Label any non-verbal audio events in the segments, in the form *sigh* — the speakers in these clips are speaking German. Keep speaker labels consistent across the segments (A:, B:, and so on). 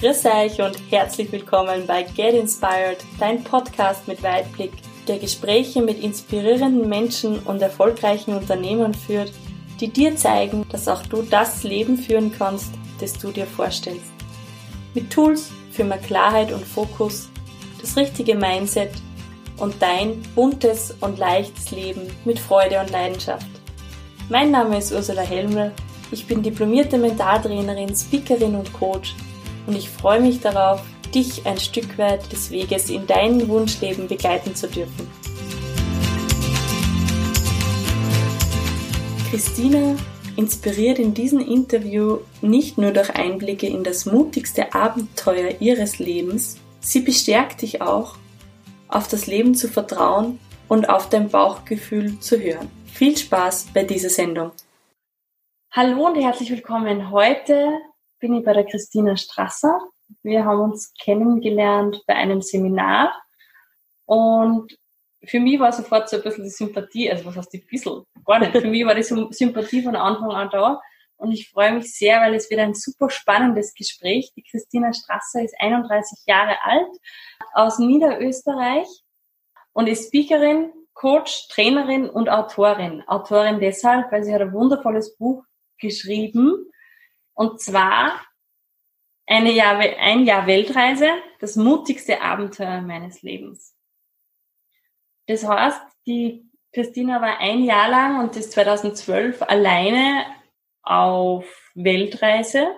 A: Grüß euch und herzlich willkommen bei Get Inspired, dein Podcast mit Weitblick, der Gespräche mit inspirierenden Menschen und erfolgreichen Unternehmern führt, die dir zeigen, dass auch du das Leben führen kannst, das du dir vorstellst. Mit Tools für mehr Klarheit und Fokus, das richtige Mindset und dein buntes und leichtes Leben mit Freude und Leidenschaft. Mein Name ist Ursula Helmel, ich bin diplomierte Mentaltrainerin, Speakerin und Coach und ich freue mich darauf, dich ein Stück weit des Weges in dein Wunschleben begleiten zu dürfen. Christina inspiriert in diesem Interview nicht nur durch Einblicke in das mutigste Abenteuer ihres Lebens, sie bestärkt dich auch, auf das Leben zu vertrauen und auf dein Bauchgefühl zu hören. Viel Spaß bei dieser Sendung. Hallo und herzlich willkommen. Heute bin ich bei der Christina Strasser. Wir haben uns kennengelernt bei einem Seminar und für mich war sofort so ein bisschen die Sympathie, also was heißt ein bisschen, gar nicht. Für mich war die Sympathie von Anfang an da und ich freue mich sehr, weil es wieder ein super spannendes Gespräch. Die Christina Strasser ist 31 Jahre alt, aus Niederösterreich und ist Speakerin, Coach, Trainerin und Autorin. Autorin deshalb, weil sie hat ein wundervolles Buch geschrieben, und zwar eine Jahr, ein Jahr Weltreise, das mutigste Abenteuer meines Lebens. Das heißt, die Christina war ein Jahr lang und das 2012 alleine auf Weltreise,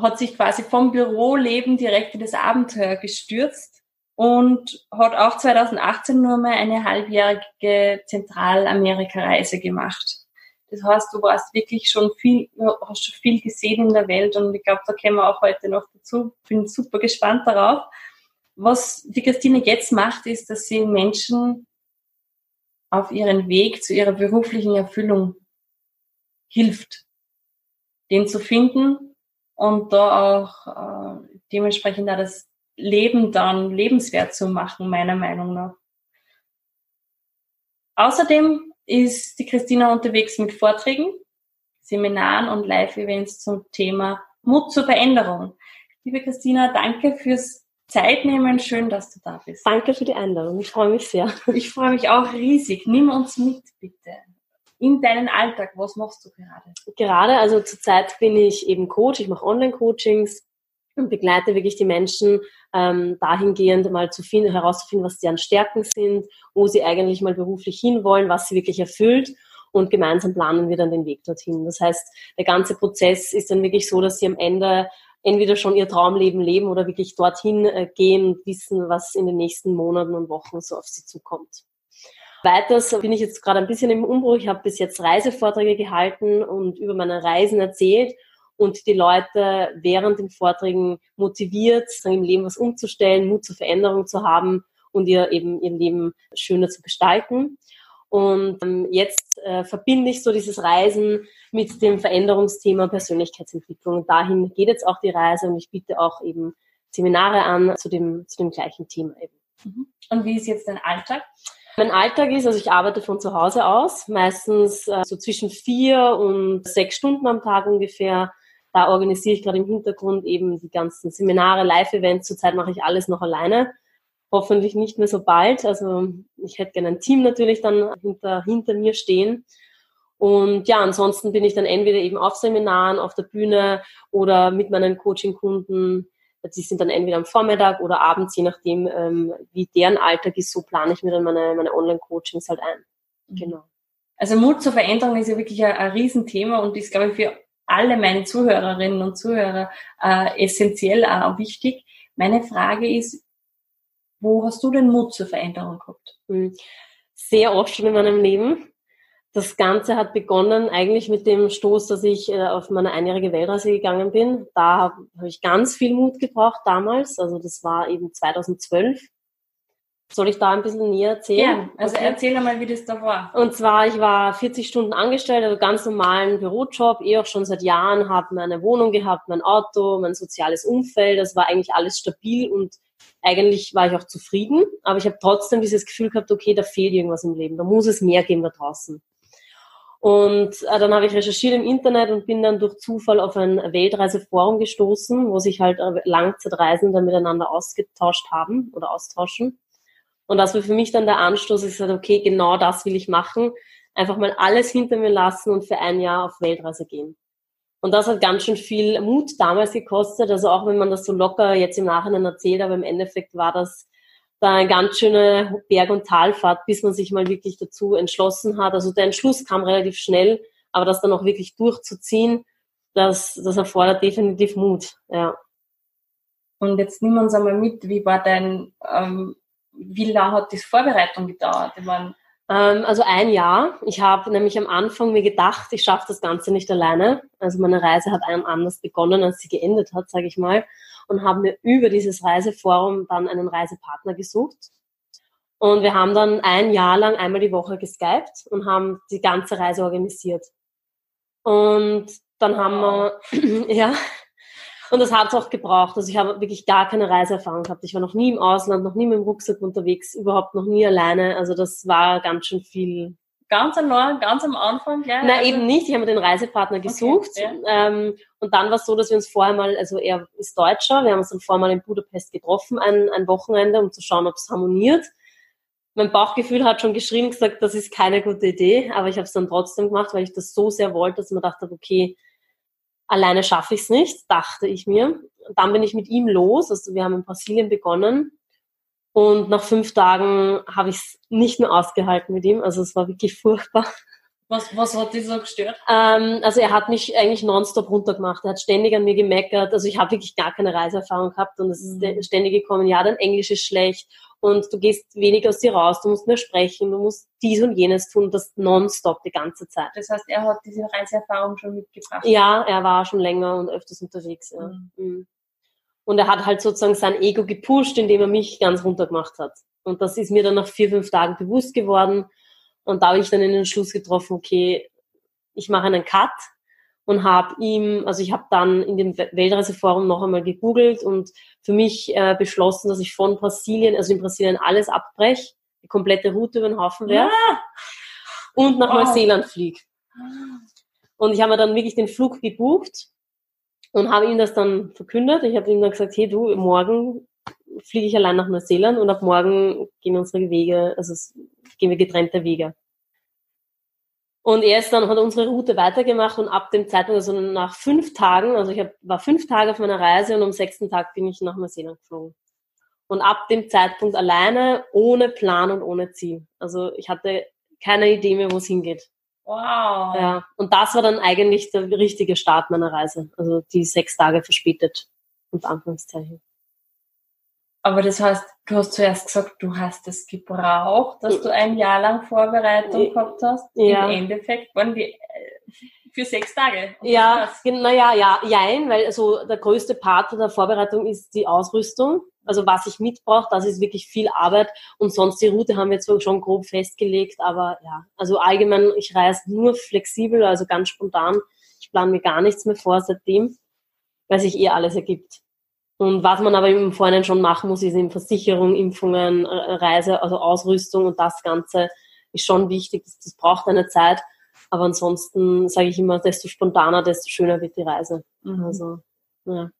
A: hat sich quasi vom Büroleben direkt in das Abenteuer gestürzt und hat auch 2018 nur mal eine halbjährige Zentralamerika-Reise gemacht. Das heißt, du warst wirklich schon viel, hast schon viel gesehen in der Welt und ich glaube, da kommen wir auch heute noch dazu. Bin super gespannt darauf. Was die Christine jetzt macht, ist, dass sie Menschen auf ihren Weg zu ihrer beruflichen Erfüllung hilft, den zu finden und da auch äh, dementsprechend auch das Leben dann lebenswert zu machen, meiner Meinung nach. Außerdem ist die Christina unterwegs mit Vorträgen, Seminaren und Live-Events zum Thema Mut zur Veränderung. Liebe Christina, danke fürs Zeitnehmen. Schön, dass du da bist.
B: Danke für die Einladung. Ich freue mich sehr.
A: Ich freue mich auch riesig. Nimm uns mit, bitte. In deinen Alltag. Was machst du gerade?
B: Gerade, also zurzeit bin ich eben Coach. Ich mache Online-Coachings und begleite wirklich die Menschen ähm, dahingehend mal zu finden, herauszufinden, was deren Stärken sind, wo sie eigentlich mal beruflich hinwollen, was sie wirklich erfüllt und gemeinsam planen wir dann den Weg dorthin. Das heißt, der ganze Prozess ist dann wirklich so, dass sie am Ende entweder schon ihr Traumleben leben oder wirklich dorthin äh, gehen und wissen, was in den nächsten Monaten und Wochen so auf sie zukommt. Weiters bin ich jetzt gerade ein bisschen im Umbruch. Ich habe bis jetzt Reisevorträge gehalten und über meine Reisen erzählt und die Leute während den Vorträgen motiviert, im Leben was umzustellen, Mut zur Veränderung zu haben und ihr eben ihr Leben schöner zu gestalten. Und ähm, jetzt äh, verbinde ich so dieses Reisen mit dem Veränderungsthema Persönlichkeitsentwicklung. Und dahin geht jetzt auch die Reise und ich biete auch eben Seminare an zu dem, zu dem gleichen Thema eben.
A: Mhm. Und wie ist jetzt dein Alltag?
B: Mein Alltag ist, also ich arbeite von zu Hause aus, meistens äh, so zwischen vier und sechs Stunden am Tag ungefähr da organisiere ich gerade im Hintergrund eben die ganzen Seminare, Live-Events. Zurzeit mache ich alles noch alleine. Hoffentlich nicht mehr so bald. Also ich hätte gerne ein Team natürlich dann hinter, hinter mir stehen. Und ja, ansonsten bin ich dann entweder eben auf Seminaren, auf der Bühne oder mit meinen Coaching-Kunden. Die sind dann entweder am Vormittag oder abends, je nachdem, ähm, wie deren Alltag ist, so plane ich mir dann meine, meine Online-Coachings halt ein.
A: Mhm. Genau. Also Mut zur Veränderung ist ja wirklich ein, ein Riesenthema und ist, glaube ich, für alle meine Zuhörerinnen und Zuhörer äh, essentiell auch wichtig. Meine Frage ist, wo hast du den Mut zur Veränderung gehabt?
B: Hm. Sehr oft schon in meinem Leben. Das Ganze hat begonnen eigentlich mit dem Stoß, dass ich äh, auf meine einjährige Weltreise gegangen bin. Da habe hab ich ganz viel Mut gebraucht damals. Also das war eben 2012. Soll ich da ein bisschen näher erzählen?
A: Ja, also okay. erzähl einmal, wie das da war.
B: Und zwar, ich war 40 Stunden angestellt, also ganz normalen Bürojob, eh auch schon seit Jahren, habe meine Wohnung gehabt, mein Auto, mein soziales Umfeld, das war eigentlich alles stabil und eigentlich war ich auch zufrieden, aber ich habe trotzdem dieses Gefühl gehabt, okay, da fehlt irgendwas im Leben, da muss es mehr geben da draußen. Und äh, dann habe ich recherchiert im Internet und bin dann durch Zufall auf ein Weltreiseforum gestoßen, wo sich halt äh, Langzeitreisende miteinander ausgetauscht haben oder austauschen. Und das war für mich dann der Anstoß, ich sagte, okay, genau das will ich machen. Einfach mal alles hinter mir lassen und für ein Jahr auf Weltreise gehen. Und das hat ganz schön viel Mut damals gekostet. Also auch wenn man das so locker jetzt im Nachhinein erzählt, aber im Endeffekt war das da eine ganz schöne Berg- und Talfahrt, bis man sich mal wirklich dazu entschlossen hat. Also der Entschluss kam relativ schnell, aber das dann auch wirklich durchzuziehen, das, das erfordert definitiv Mut, ja.
A: Und jetzt nimm uns einmal mit, wie war dein, ähm, wie lange hat die Vorbereitung gedauert? Ich
B: mein, ähm, also ein Jahr. Ich habe nämlich am Anfang mir gedacht, ich schaffe das Ganze nicht alleine. Also meine Reise hat einem anders begonnen, als sie geendet hat, sage ich mal und haben mir über dieses Reiseforum dann einen Reisepartner gesucht. Und wir haben dann ein Jahr lang einmal die Woche geskypt und haben die ganze Reise organisiert. Und dann haben wir, *clears throat* ja, und das hat es auch gebraucht. Also ich habe wirklich gar keine Reiseerfahrung gehabt. Ich war noch nie im Ausland, noch nie mit dem Rucksack unterwegs, überhaupt noch nie alleine. Also das war ganz schön viel
A: Ganz am Norden, ganz am Anfang
B: gleich? Nein, also eben nicht. Ich habe mir den Reisepartner gesucht. Okay, ja. ähm, und dann war es so, dass wir uns vorher mal, also er ist Deutscher, wir haben uns dann vorher mal in Budapest getroffen, ein, ein Wochenende, um zu schauen, ob es harmoniert. Mein Bauchgefühl hat schon geschrien gesagt, das ist keine gute Idee, aber ich habe es dann trotzdem gemacht, weil ich das so sehr wollte, dass ich mir dachte, okay, alleine schaffe ich es nicht, dachte ich mir. Und dann bin ich mit ihm los, also wir haben in Brasilien begonnen und nach fünf Tagen habe ich es nicht mehr ausgehalten mit ihm. Also es war wirklich furchtbar.
A: Was, was hat dich so gestört?
B: Ähm, also er hat mich eigentlich nonstop runtergemacht. Er hat ständig an mir gemeckert. Also ich habe wirklich gar keine Reiseerfahrung gehabt und es ist mhm. ständig gekommen, ja, dein Englisch ist schlecht und du gehst wenig aus dir raus, du musst mehr sprechen, du musst dies und jenes tun, das nonstop die ganze Zeit.
A: Das heißt, er hat diese Reiseerfahrung schon mitgebracht?
B: Ja, er war schon länger und öfters unterwegs. Ja. Mhm. Mhm. Und er hat halt sozusagen sein Ego gepusht, indem er mich ganz runtergemacht hat. Und das ist mir dann nach vier, fünf Tagen bewusst geworden. Und da habe ich dann in den Schluss getroffen, okay, ich mache einen Cut und habe ihm, also ich habe dann in dem Weltreiseforum noch einmal gegoogelt und für mich äh, beschlossen, dass ich von Brasilien, also in Brasilien alles abbreche, die komplette Route über den Haufen werfe ja. und nach wow. Neuseeland fliege. Und ich habe mir dann wirklich den Flug gebucht und habe ihm das dann verkündet. Ich habe ihm dann gesagt, hey du, morgen fliege ich allein nach Neuseeland und ab morgen gehen unsere Wege, also gehen wir getrennte Wege. Und er ist dann, hat unsere Route weitergemacht und ab dem Zeitpunkt, also nach fünf Tagen, also ich hab, war fünf Tage auf meiner Reise und am sechsten Tag bin ich nach Neuseeland geflogen. Und ab dem Zeitpunkt alleine, ohne Plan und ohne Ziel. Also ich hatte keine Idee mehr, wo es hingeht.
A: Wow.
B: Ja, und das war dann eigentlich der richtige Start meiner Reise. Also die sechs Tage verspätet, unter Anführungszeichen.
A: Aber das heißt, du hast zuerst gesagt, du hast es gebraucht, dass du ein Jahr lang Vorbereitung gehabt hast. Ja. Im Endeffekt waren die äh, für sechs Tage.
B: ja, naja, ja, jein, weil also der größte Part der Vorbereitung ist die Ausrüstung. Also was ich mitbrauche, das ist wirklich viel Arbeit. Und sonst die Route haben wir zwar schon grob festgelegt, aber ja, also allgemein, ich reise nur flexibel, also ganz spontan. Ich plane mir gar nichts mehr vor seitdem, weil sich eh alles ergibt. Und was man aber im Vorhinein schon machen muss, ist eben Versicherung, Impfungen, äh, Reise, also Ausrüstung und das Ganze ist schon wichtig. Das, das braucht eine Zeit. Aber ansonsten sage ich immer, desto spontaner, desto schöner wird die Reise. Mhm. Also, ja.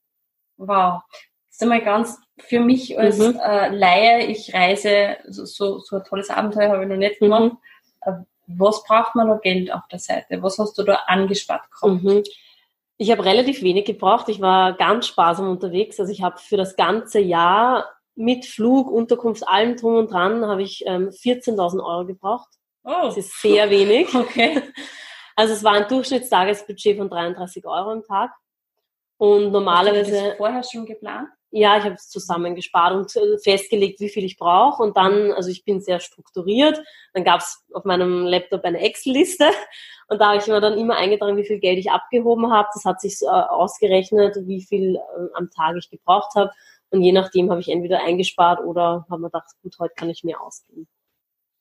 A: Wow. Das ist einmal ganz für mich als mhm. äh, Laie, ich reise, so, so, so ein tolles Abenteuer habe ich noch nicht gemacht. Mhm. Was braucht man noch Geld auf der Seite? Was hast du da angespart gehabt?
B: Mhm. Ich habe relativ wenig gebraucht. Ich war ganz sparsam unterwegs. Also ich habe für das ganze Jahr mit Flug, Unterkunft, allem drum und dran, habe ich ähm, 14.000 Euro gebraucht. Oh. Das ist sehr wenig. *laughs*
A: Okay.
B: Also es war ein Durchschnittstagesbudget von 33 Euro am Tag. Und normalerweise. Hast
A: du das vorher schon geplant?
B: Ja, ich habe es zusammengespart und äh, festgelegt, wie viel ich brauche. Und dann, also ich bin sehr strukturiert. Dann gab es auf meinem Laptop eine Excel-Liste. Und da habe ich mir dann immer eingetragen, wie viel Geld ich abgehoben habe. Das hat sich äh, ausgerechnet, wie viel äh, am Tag ich gebraucht habe. Und je nachdem habe ich entweder eingespart oder habe mir gedacht, gut, heute kann ich mehr ausgeben.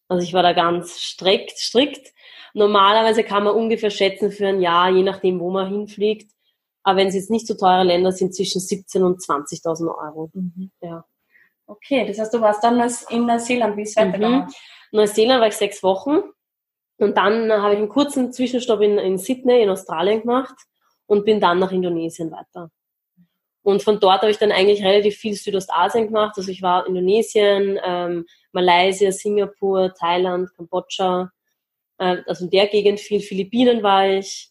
B: Also ich war da ganz strikt, strikt. Normalerweise kann man ungefähr schätzen für ein Jahr, je nachdem, wo man hinfliegt. Aber wenn es jetzt nicht so teure Länder sind, zwischen 17.000 und 20.000 Euro. Mhm. Ja.
A: Okay, das heißt, du warst dann in Neuseeland. Wie ist es weitergegangen? Mhm.
B: Neuseeland war ich sechs Wochen. Und dann habe ich einen kurzen Zwischenstopp in, in Sydney in Australien gemacht und bin dann nach Indonesien weiter. Und von dort habe ich dann eigentlich relativ viel Südostasien gemacht. Also ich war Indonesien, ähm, Malaysia, Singapur, Thailand, Kambodscha, äh, also in der Gegend viel. Philippinen war ich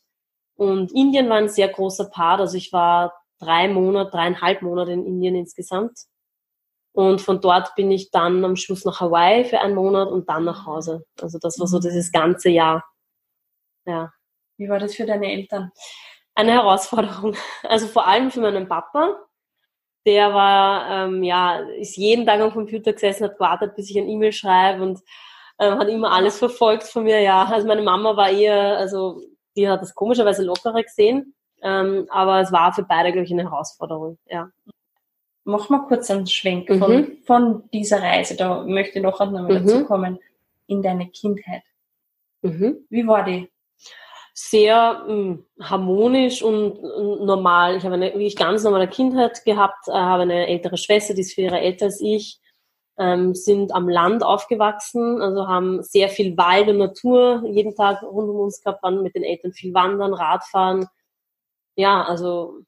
B: und Indien war ein sehr großer Part. Also ich war drei Monate, dreieinhalb Monate in Indien insgesamt. Und von dort bin ich dann am Schluss nach Hawaii für einen Monat und dann nach Hause. Also das war so mhm. dieses ganze Jahr. Ja.
A: Wie war das für deine Eltern?
B: Eine Herausforderung. *laughs* Also vor allem für meinen Papa. Der war, ähm, ja, ist jeden Tag am Computer gesessen, hat gewartet, bis ich ein E-Mail schreibe und ähm, hat immer alles verfolgt von mir. Ja, also meine Mama war eher, also die hat das komischerweise lockerer gesehen. Ähm, aber es war für beide, glaube ich, eine Herausforderung. Ja.
A: Mach mal kurz einen Schwenk von, mhm. von dieser Reise. Da möchte ich noch einmal mhm. dazu kommen. In deine Kindheit. Mhm. Wie war die?
B: Sehr mh, hm, harmonisch und, und, normal. Ich habe eine wirklich ganz normale Kindheit gehabt, äh, habe eine ältere Schwester, die ist vier Jahre älter als ich, ähm, sind am Land aufgewachsen, also haben sehr viel Wald und Natur jeden Tag rund um uns gehabt, waren mit den Eltern viel wandern, Radfahren. Ja, also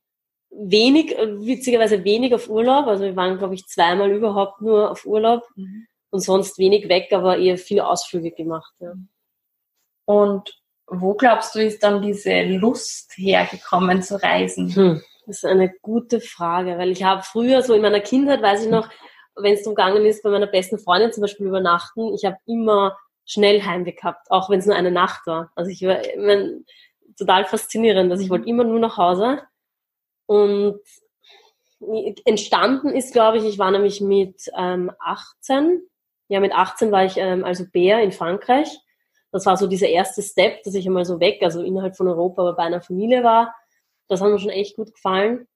B: wenig, äh, witzigerweise wenig auf Urlaub. Also wir waren, glaube ich, zweimal überhaupt nur auf Urlaub mhm. und sonst wenig weg, aber eher viele Ausflüge gemacht. Ja.
A: Und wo glaubst du, ist dann diese Lust hergekommen zu reisen? Hm,
B: das ist eine gute Frage, weil ich habe früher so in meiner Kindheit, weiß ich noch, wenn es darum gegangen ist, bei meiner besten Freundin zum Beispiel übernachten, ich habe immer schnell Heimweh gehabt, auch wenn es nur eine Nacht war. Also ich war ich mein, total faszinierend. Also ich wollte immer nur nach Hause und entstanden ist, glaube ich, ich war nämlich mit ähm, 18, ja, mit 18 war ich ähm, also Bär in Frankreich. Das war so dieser erste Step, dass ich einmal so weg, also innerhalb von Europa, aber bei einer Familie war. Das hat mir schon echt gut gefallen.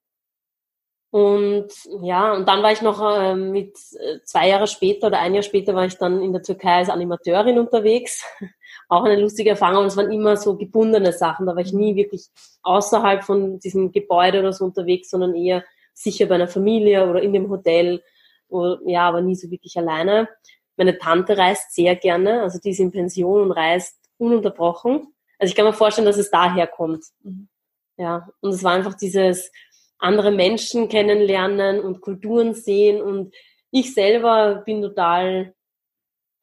B: Und ja, und dann war ich noch äh, mit äh, zwei Jahre später oder ein Jahr später war ich dann in der Türkei als Animateurin unterwegs. *laughs* Auch eine lustige Erfahrung, es waren immer so gebundene Sachen. Da war ich nie wirklich außerhalb von diesem Gebäude oder so unterwegs, sondern eher sicher bei einer Familie oder in dem Hotel. Oder, ja, aber nie so wirklich alleine. Meine Tante reist sehr gerne, also die ist in Pension und reist ununterbrochen. Also ich kann mir vorstellen, dass es daher kommt. Mhm. Ja, und es war einfach dieses, andere Menschen kennenlernen und Kulturen sehen. Und ich selber bin total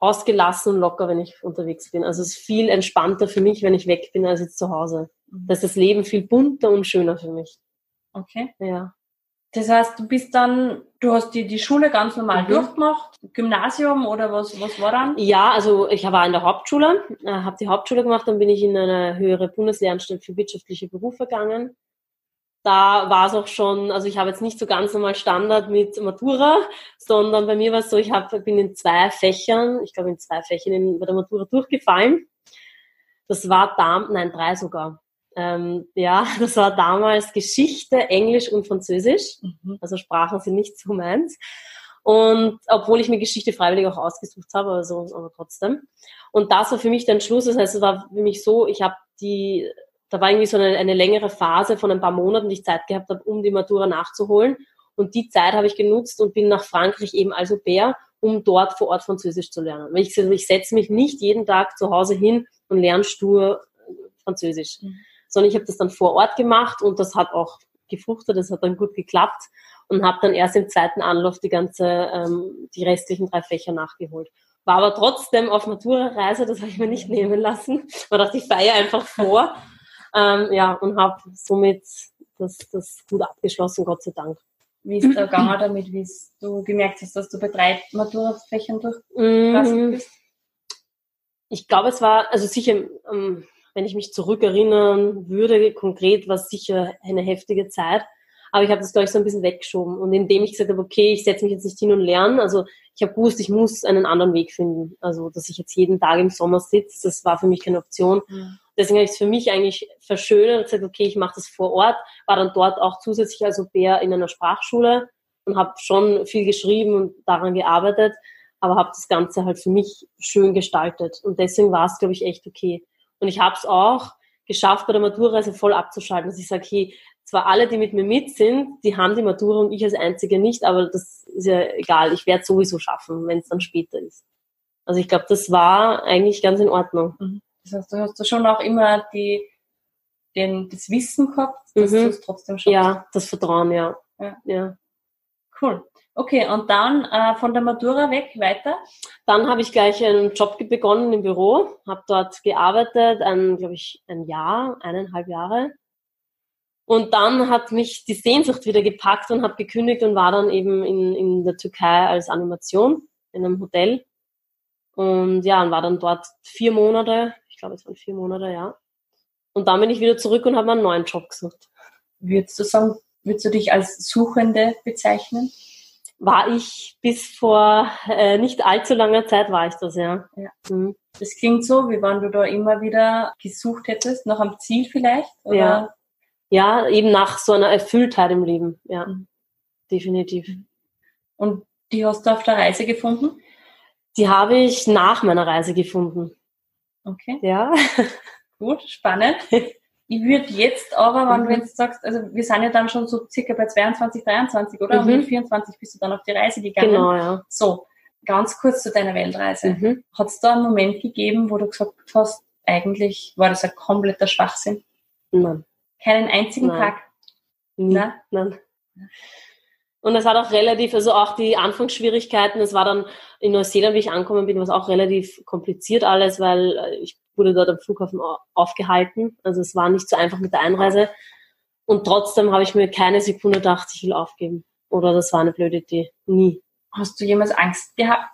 B: ausgelassen und locker, wenn ich unterwegs bin. Also es ist viel entspannter für mich, wenn ich weg bin, als jetzt zu Hause. Mhm. Da ist das Leben viel bunter und schöner für mich.
A: Okay. Ja. Das heißt, du bist dann, du hast die, die Schule ganz normal mhm. durchgemacht, Gymnasium oder was, was war dann?
B: Ja, also ich war in der Hauptschule, äh, habe die Hauptschule gemacht, dann bin ich in eine höhere Bundeslehranstalt für wirtschaftliche Berufe gegangen da war es auch schon, also ich habe jetzt nicht so ganz normal Standard mit Matura, sondern bei mir war es so, ich hab, bin in zwei Fächern, ich glaube in zwei Fächern in, bei der Matura durchgefallen. Das war da, nein, drei sogar. Ähm, ja, *laughs* das war damals Geschichte, Englisch und Französisch. Mhm. Also Sprachen sind nicht so meins. Und obwohl ich mir Geschichte freiwillig auch ausgesucht habe, also, aber trotzdem. Und das war für mich der Entschluss. Das heißt, es war für mich so, ich habe die da war irgendwie so eine, eine längere Phase von ein paar Monaten, die ich Zeit gehabt habe, um die Matura nachzuholen. Und die Zeit habe ich genutzt und bin nach Frankreich eben als Au pair, um dort vor Ort Französisch zu lernen. Weil ich, ich setze mich nicht jeden Tag zu Hause hin und lerne stur äh, Französisch, mhm. sondern ich habe das dann vor Ort gemacht und das hat auch gefruchtet, das hat dann gut geklappt und habe dann erst im zweiten Anlauf die ganze, ähm, die restlichen drei Fächer nachgeholt. War aber trotzdem auf Matura-Reise, das habe ich mir nicht nehmen lassen. Man dachte, ich feiere einfach vor ähm, ja, und habe somit das, das gut abgeschlossen, Gott sei Dank.
A: Wie ist der Gang damit, wie du gemerkt hast, dass du bei drei Matura-Fächern durchgelassen
B: mhm. bist? Ich glaube, es war, also sicher, ähm, wenn ich mich zurückerinnern würde, konkret war es sicher eine heftige Zeit. Aber ich habe das, glaube ich, so ein bisschen weggeschoben. Und indem ich gesagt habe, okay, ich setze mich jetzt nicht hin und lerne, also ich habe gewusst, ich muss einen anderen Weg finden. Also, dass ich jetzt jeden Tag im Sommer sitze, das war für mich keine Option. Mhm. Deswegen habe ich es für mich eigentlich verschönert und gesagt, okay, ich mache das vor Ort, war dann dort auch zusätzlich als Au-pair in einer Sprachschule und habe schon viel geschrieben und daran gearbeitet, aber habe das Ganze halt für mich schön gestaltet. Und deswegen war es, glaube ich, echt okay. Und ich habe es auch geschafft, bei der Maturreise voll abzuschalten, dass ich sage, hey, zwar alle, die mit mir mit sind, die haben die Matura und ich als Einzige nicht, aber das ist ja egal. Ich werde es sowieso schaffen, wenn es dann später ist. Also ich glaube, das war eigentlich ganz in Ordnung. Mhm.
A: Das heißt, du hast da schon auch immer die, den, das Wissen gehabt, dass mhm. du es trotzdem schaffst.
B: Ja, das Vertrauen, ja.
A: ja. ja. Cool. Okay, und dann äh, von der Matura weg weiter?
B: Dann habe ich gleich einen Job begonnen im Büro, habe dort gearbeitet, ein, glaube ich, ein Jahr, eineinhalb Jahre. Und dann hat mich die Sehnsucht wieder gepackt und habe gekündigt und war dann eben in, in der Türkei als Animation in einem Hotel. Und ja, und war dann dort vier Monate, ich glaube, es waren vier Monate, ja. Und dann bin ich wieder zurück und habe einen neuen Job gesucht.
A: Würdest du sagen, würdest du dich als Suchende bezeichnen?
B: War ich bis vor äh, nicht allzu langer Zeit war ich das, ja. ja.
A: Mhm. Das klingt so, wie wenn du da immer wieder gesucht hättest, nach einem Ziel vielleicht?
B: Oder? Ja. ja, eben nach so einer Erfülltheit im Leben, ja. Mhm. Definitiv.
A: Und die hast du auf der Reise gefunden?
B: Die habe ich nach meiner Reise gefunden.
A: Okay.
B: Ja.
A: Gut, spannend. Ich würde jetzt aber, wenn mhm. du jetzt sagst, also wir sind ja dann schon so circa bei 22, 23, oder? Mhm. Und mit 24 bist du dann auf die Reise gegangen.
B: Genau, ja.
A: So, ganz kurz zu deiner Weltreise. Mhm. Hat es da einen Moment gegeben, wo du gesagt hast, eigentlich war das ein kompletter Schwachsinn?
B: Nein.
A: Keinen einzigen
B: Nein.
A: Tag?
B: Nein. Nein. Und es hat auch relativ, also auch die Anfangsschwierigkeiten, es war dann in Neuseeland, wie ich angekommen bin, was auch relativ kompliziert alles, weil äh, ich wurde dort am Flughafen aufgehalten. Also es war nicht so einfach mit der Einreise. Und trotzdem habe ich mir keine Sekunde gedacht, ich will aufgeben. Oder das war eine blöde Idee. Nie.
A: Hast du jemals Angst gehabt?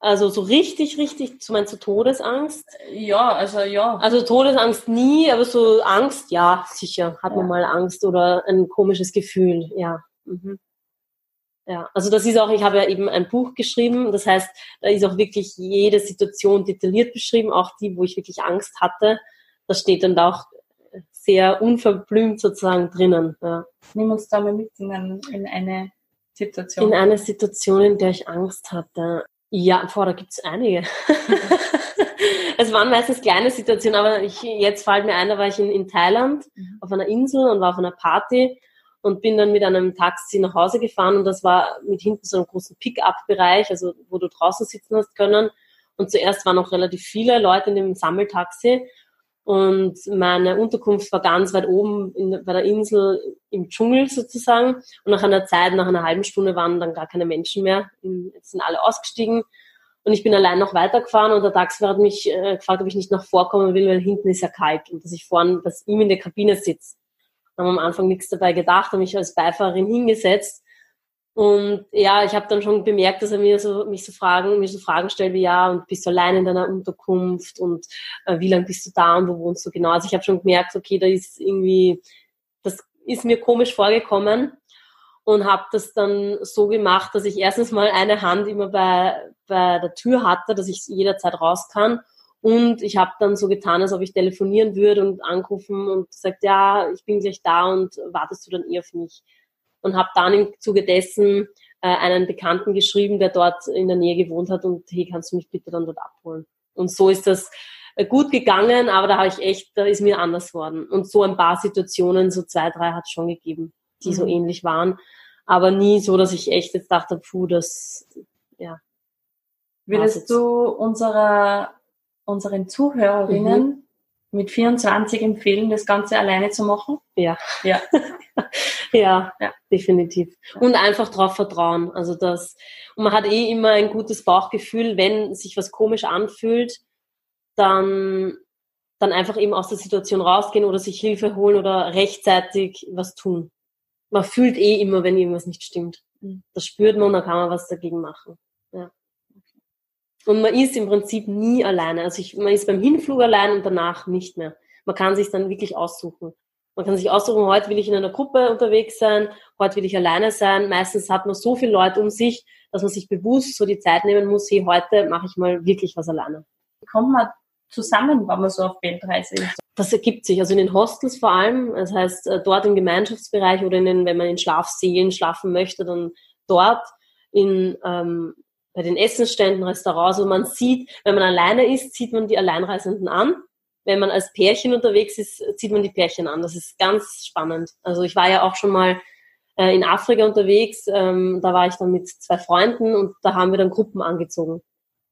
B: Also so richtig, richtig, zu meinst du Todesangst?
A: Ja, also ja.
B: Also Todesangst nie, aber so Angst, ja, sicher. Hat ja. man mal Angst oder ein komisches Gefühl, ja. Mhm. Ja, also das ist auch, ich habe ja eben ein Buch geschrieben, das heißt, da ist auch wirklich jede Situation detailliert beschrieben, auch die, wo ich wirklich Angst hatte. Das steht dann da auch sehr unverblümt sozusagen drinnen. Ja.
A: Nimm uns da mal mit in, in eine Situation.
B: In eine Situation, in der ich Angst hatte. Ja, boah, da gibt's einige. *laughs* es waren meistens kleine Situationen, aber ich, jetzt fällt mir ein, da war ich in, in Thailand mhm. auf einer Insel und war auf einer Party und bin dann mit einem Taxi nach Hause gefahren und das war mit hinten so einem großen Pick-up-Bereich, also wo du draußen sitzen hast können. Und zuerst waren noch relativ viele Leute in dem Sammeltaxi und meine Unterkunft war ganz weit oben in, bei der Insel im Dschungel sozusagen. Und nach einer Zeit, nach einer halben Stunde waren dann gar keine Menschen mehr. Jetzt sind alle ausgestiegen. Und ich bin allein noch weitergefahren und der Taxifahrer hat mich äh, gefragt, ob ich nicht noch vorkommen will, weil hinten ist ja kalt und dass ich vorne, dass ihm in der Kabine sitze haben am Anfang nichts dabei gedacht, habe mich als Beifahrerin hingesetzt. Und ja, ich habe dann schon bemerkt, dass er mir so, mich so Fragen, mir so Fragen stellt wie ja, und bist du allein in deiner Unterkunft und äh, wie lange bist du da und wo wohnst du genau? Also ich habe schon gemerkt, okay, da ist irgendwie, das ist mir komisch vorgekommen und habe das dann so gemacht, dass ich erstens mal eine Hand immer bei, bei der Tür hatte, dass ich jederzeit raus kann und ich habe dann so getan, als ob ich telefonieren würde und angerufen und gesagt, ja, ich bin gleich da und wartest du dann eh auf mich? Und habe dann im Zuge dessen äh, einen Bekannten geschrieben, der dort in der Nähe gewohnt hat und hey, kannst du mich bitte dann dort abholen? Und so ist das äh, gut gegangen, aber da habe ich echt, da ist mir anders worden. Und so ein paar Situationen, so zwei, drei hat es schon gegeben, die mhm. so ähnlich waren. Aber nie so, dass ich echt jetzt dachte, puh, das, ja.
A: Würdest du unserer unseren Zuhörerinnen mhm. mit 24 empfehlen, das Ganze alleine zu machen?
B: Ja. Ja. *laughs* ja, ja, definitiv. Und einfach darauf vertrauen. Also das, und man hat eh immer ein gutes Bauchgefühl, wenn sich was komisch anfühlt, dann, dann einfach eben aus der Situation rausgehen oder sich Hilfe holen oder rechtzeitig was tun. Man fühlt eh immer, wenn irgendwas nicht stimmt. Mhm. Das spürt man und dann kann man was dagegen machen. Und man ist im Prinzip nie alleine. Also ich, man ist beim Hinflug allein und danach nicht mehr. Man kann sich dann wirklich aussuchen. Man kann sich aussuchen, heute will ich in einer Gruppe unterwegs sein, heute will ich alleine sein. Meistens hat man so viele Leute um sich, dass man sich bewusst so die Zeit nehmen muss, hey, heute mache ich mal wirklich was alleine.
A: Wie kommt man zusammen, wenn man so auf Weltreise ist?
B: Das ergibt sich, also in den Hostels vor allem, das heißt äh, dort im Gemeinschaftsbereich oder in den, wenn man in Schlafsälen schlafen möchte, dann dort in ähm, bei den Essensständen, Restaurants, wo man sieht, wenn man alleine ist, sieht man die Alleinreisenden an. Wenn man als Pärchen unterwegs ist, sieht man die Pärchen an. Das ist ganz spannend. Also ich war ja auch schon mal äh, in Afrika unterwegs. Ähm, da war ich dann mit zwei Freunden und da haben wir dann Gruppen angezogen. Und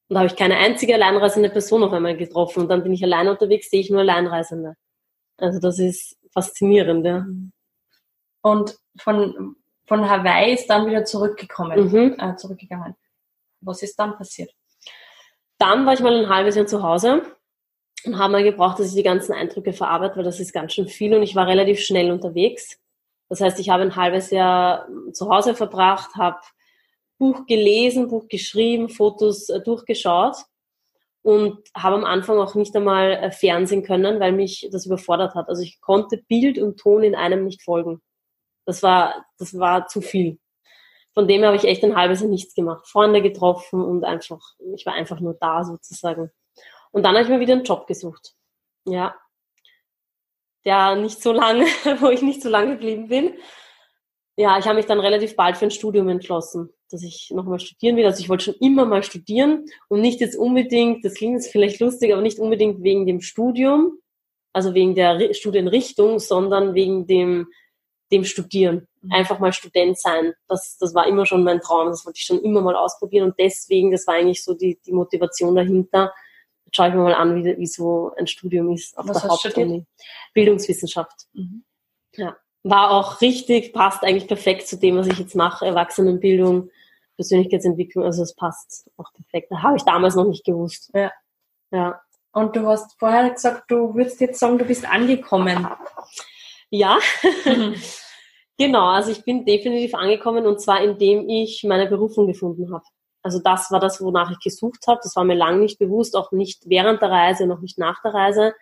B: da habe ich keine einzige alleinreisende Person auf einmal getroffen. Und dann bin ich allein unterwegs, sehe ich nur Alleinreisende. Also das ist faszinierend, ja.
A: Und von, von Hawaii ist dann wieder zurückgekommen, mhm. äh, zurückgegangen. Was ist dann passiert?
B: Dann war ich mal ein halbes Jahr zu Hause und habe mal gebraucht, dass ich die ganzen Eindrücke verarbeite, weil das ist ganz schön viel und ich war relativ schnell unterwegs. Das heißt, ich habe ein halbes Jahr zu Hause verbracht, habe Buch gelesen, Buch geschrieben, Fotos äh, durchgeschaut und habe am Anfang auch nicht einmal äh, Fernsehen können, weil mich das überfordert hat. Also ich konnte Bild und Ton in einem nicht folgen. Das war, das war zu viel. Von dem habe ich echt ein halbes Jahr nichts gemacht. Freunde getroffen und einfach, ich war einfach nur da sozusagen. Und dann habe ich mir wieder einen Job gesucht. Ja. Der nicht so lange, *laughs* wo ich nicht so lange geblieben bin. Ja, ich habe mich dann relativ bald für ein Studium entschlossen, dass ich nochmal studieren will. Also ich wollte schon immer mal studieren und nicht jetzt unbedingt, das klingt jetzt vielleicht lustig, aber nicht unbedingt wegen dem Studium, also wegen der Studienrichtung, sondern wegen dem dem Studieren. Mhm. Einfach mal Student sein. Das, das war immer schon mein Traum. Das wollte ich schon immer mal ausprobieren. Und deswegen, das war eigentlich so die, die Motivation dahinter. Jetzt schaue ich mir mal an, wie, wie so ein Studium ist auf Was der Hauptuni. Bildungswissenschaft. Mhm. Ja. War auch richtig, passt eigentlich perfekt zu dem, was ich jetzt mache. Erwachsenenbildung, Persönlichkeitsentwicklung. Also es passt auch perfekt. Da habe ich damals noch nicht gewusst.
A: Ja. Ja. Und du hast vorher gesagt, du würdest jetzt sagen, du bist angekommen.
B: Ja. Mhm. *laughs* Genau, also ich bin definitiv angekommen und zwar indem ich meine Berufung gefunden habe. Also das war das, wonach ich gesucht habe. Das war mir lang nicht bewusst, auch nicht während der Reise, noch nicht nach der Reise,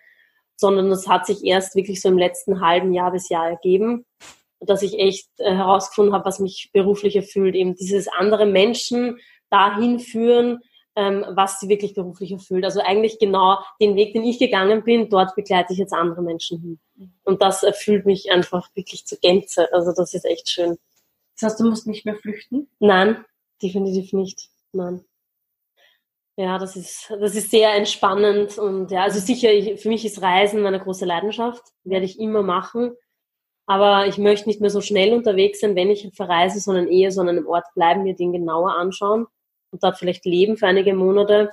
B: sondern das hat sich erst wirklich so im letzten halben Jahr bis Jahr ergeben, dass ich echt äh, herausgefunden habe, was mich beruflich erfüllt. Eben dieses andere Menschen dahin führen, ähm, was sie wirklich beruflich erfüllt. Also eigentlich genau den Weg, den ich gegangen bin, dort begleite ich jetzt andere Menschen hin. Und das erfüllt mich einfach wirklich zur Gänze. Also das ist echt schön.
A: Das heißt, du musst nicht mehr flüchten?
B: Nein, definitiv nicht. Nein. Ja, das ist, das ist sehr entspannend und ja, also sicher, ich, für mich ist Reisen meine große Leidenschaft, werde ich immer machen. Aber ich möchte nicht mehr so schnell unterwegs sein, wenn ich verreise, sondern eher so an einem Ort bleiben, mir den genauer anschauen und dort vielleicht leben für einige Monate.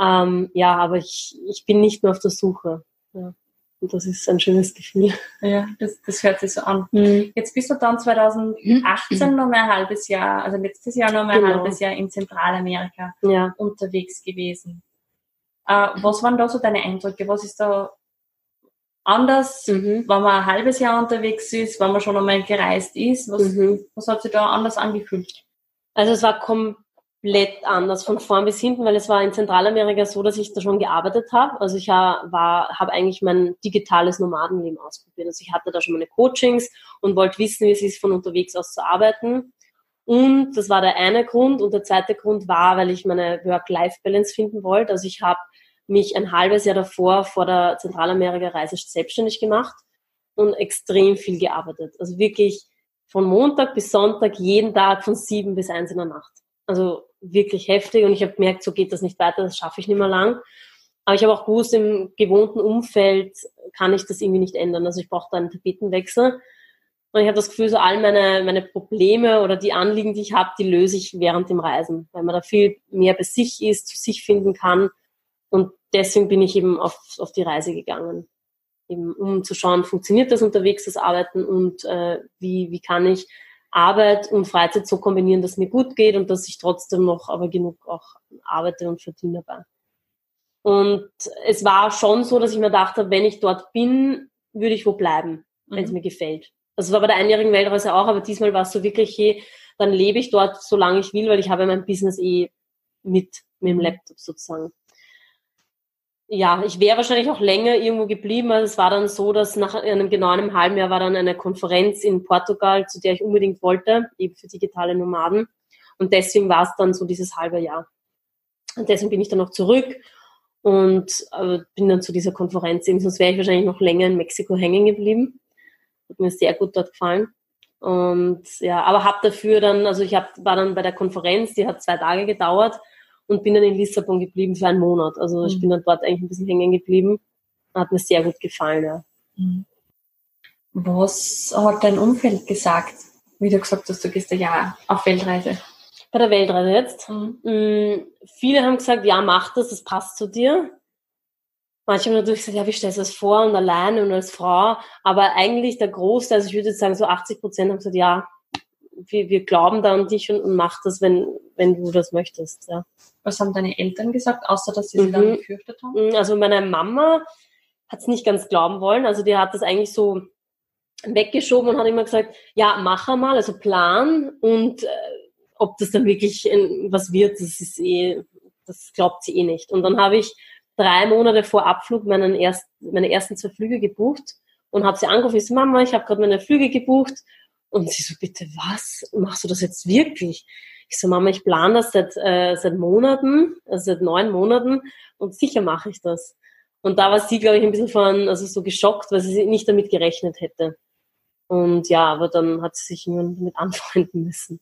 B: Ähm, ja, aber ich, ich bin nicht mehr auf der Suche. Ja. Und das ist ein schönes Gefühl.
A: Ja, das, das hört sich so an. Mhm. Jetzt bist du dann 2018 noch mal ein halbes Jahr, also letztes Jahr noch mal genau. ein halbes Jahr in Zentralamerika ja. unterwegs gewesen. Äh, was waren da so deine Eindrücke? Was ist da anders, mhm. wenn man ein halbes Jahr unterwegs ist, wenn man schon einmal gereist ist? Was, mhm. was hat sich da anders angefühlt?
B: Also es war kom komplett anders von vorn bis hinten, weil es war in Zentralamerika so, dass ich da schon gearbeitet habe. Also ich war, habe eigentlich mein digitales Nomadenleben ausprobiert. Also ich hatte da schon meine Coachings und wollte wissen, wie es ist, von unterwegs aus zu arbeiten. Und das war der eine Grund. Und der zweite Grund war, weil ich meine Work-Life-Balance finden wollte. Also ich habe mich ein halbes Jahr davor vor der Zentralamerika-Reise selbstständig gemacht und extrem viel gearbeitet. Also wirklich von Montag bis Sonntag jeden Tag von sieben bis eins in der Nacht. Also wirklich heftig und ich habe gemerkt, so geht das nicht weiter, das schaffe ich nicht mehr lang. Aber ich habe auch gewusst, im gewohnten Umfeld kann ich das irgendwie nicht ändern. Also ich brauche da einen Tapetenwechsel. Und ich habe das Gefühl, so all meine, meine Probleme oder die Anliegen, die ich habe, die löse ich während dem Reisen, weil man da viel mehr bei sich ist, zu sich finden kann. Und deswegen bin ich eben auf, auf die Reise gegangen, eben um zu schauen, funktioniert das unterwegs, das Arbeiten und äh, wie, wie kann ich Arbeit und Freizeit so kombinieren, dass mir gut geht und dass ich trotzdem noch aber genug auch arbeite und verdiene dabei. Und es war schon so, dass ich mir dachte, wenn ich dort bin, würde ich wo bleiben, wenn es mhm. mir gefällt. Das war bei der einjährigen Weltreise auch, aber diesmal war es so wirklich, hey, dann lebe ich dort, solange ich will, weil ich habe mein Business eh mit, mit dem mhm. Laptop sozusagen ja, ich wäre wahrscheinlich auch länger irgendwo geblieben. Also es war dann so, dass nach einem genau einem halben Jahr war dann eine Konferenz in Portugal, zu der ich unbedingt wollte, eben für digitale Nomaden. Und deswegen war es dann so dieses halbe Jahr. Und deswegen bin ich dann noch zurück und äh, bin dann zu dieser Konferenz eben, sonst wäre ich wahrscheinlich noch länger in Mexiko hängen geblieben. Hat mir sehr gut dort gefallen. Und ja, aber habe dafür dann, also ich hab, war dann bei der Konferenz, die hat zwei Tage gedauert und bin dann in Lissabon geblieben für einen Monat. Also mhm. ich bin dann dort eigentlich ein bisschen hängen geblieben. Hat mir sehr gut gefallen, ja. Mhm.
A: Was hat dein Umfeld gesagt, wie du gesagt hast, du gehst ja auf Weltreise?
B: Bei der Weltreise jetzt. Mhm. Mm, viele haben gesagt, ja, mach das, das passt zu dir. Manche haben natürlich gesagt, ja, wie stellst du das vor und alleine und als Frau? Aber eigentlich der Großteil, also ich würde jetzt sagen, so 80 Prozent haben gesagt, ja, wir, wir glauben da an dich und, und mach das, wenn, wenn du das möchtest. Ja.
A: Was haben deine Eltern gesagt, außer dass sie mhm. dann gefürchtet haben?
B: Mm, also meine Mama hat es nicht ganz glauben wollen. Also die hat das eigentlich so weggeschoben und hat immer gesagt, ja, mach einmal, also plan und äh, ob das dann wirklich was wird, das ist eh, das glaubt sie eh nicht. Und dann habe ich drei Monate vor Abflug meinen erst, meine ersten zwei Flüge gebucht und habe sie angerufen, ich so, Mama, ich habe gerade meine Flüge gebucht. Und sie so, bitte was? Machst du das jetzt wirklich? Ich so, Mama, ich plane das seit, äh, seit Monaten, also seit neun Monaten und sicher mache ich das. Und da war sie, glaube ich, ein bisschen von, also so geschockt, weil sie nicht damit gerechnet hätte. Und ja, aber dann hat sie sich nur damit anfreunden müssen.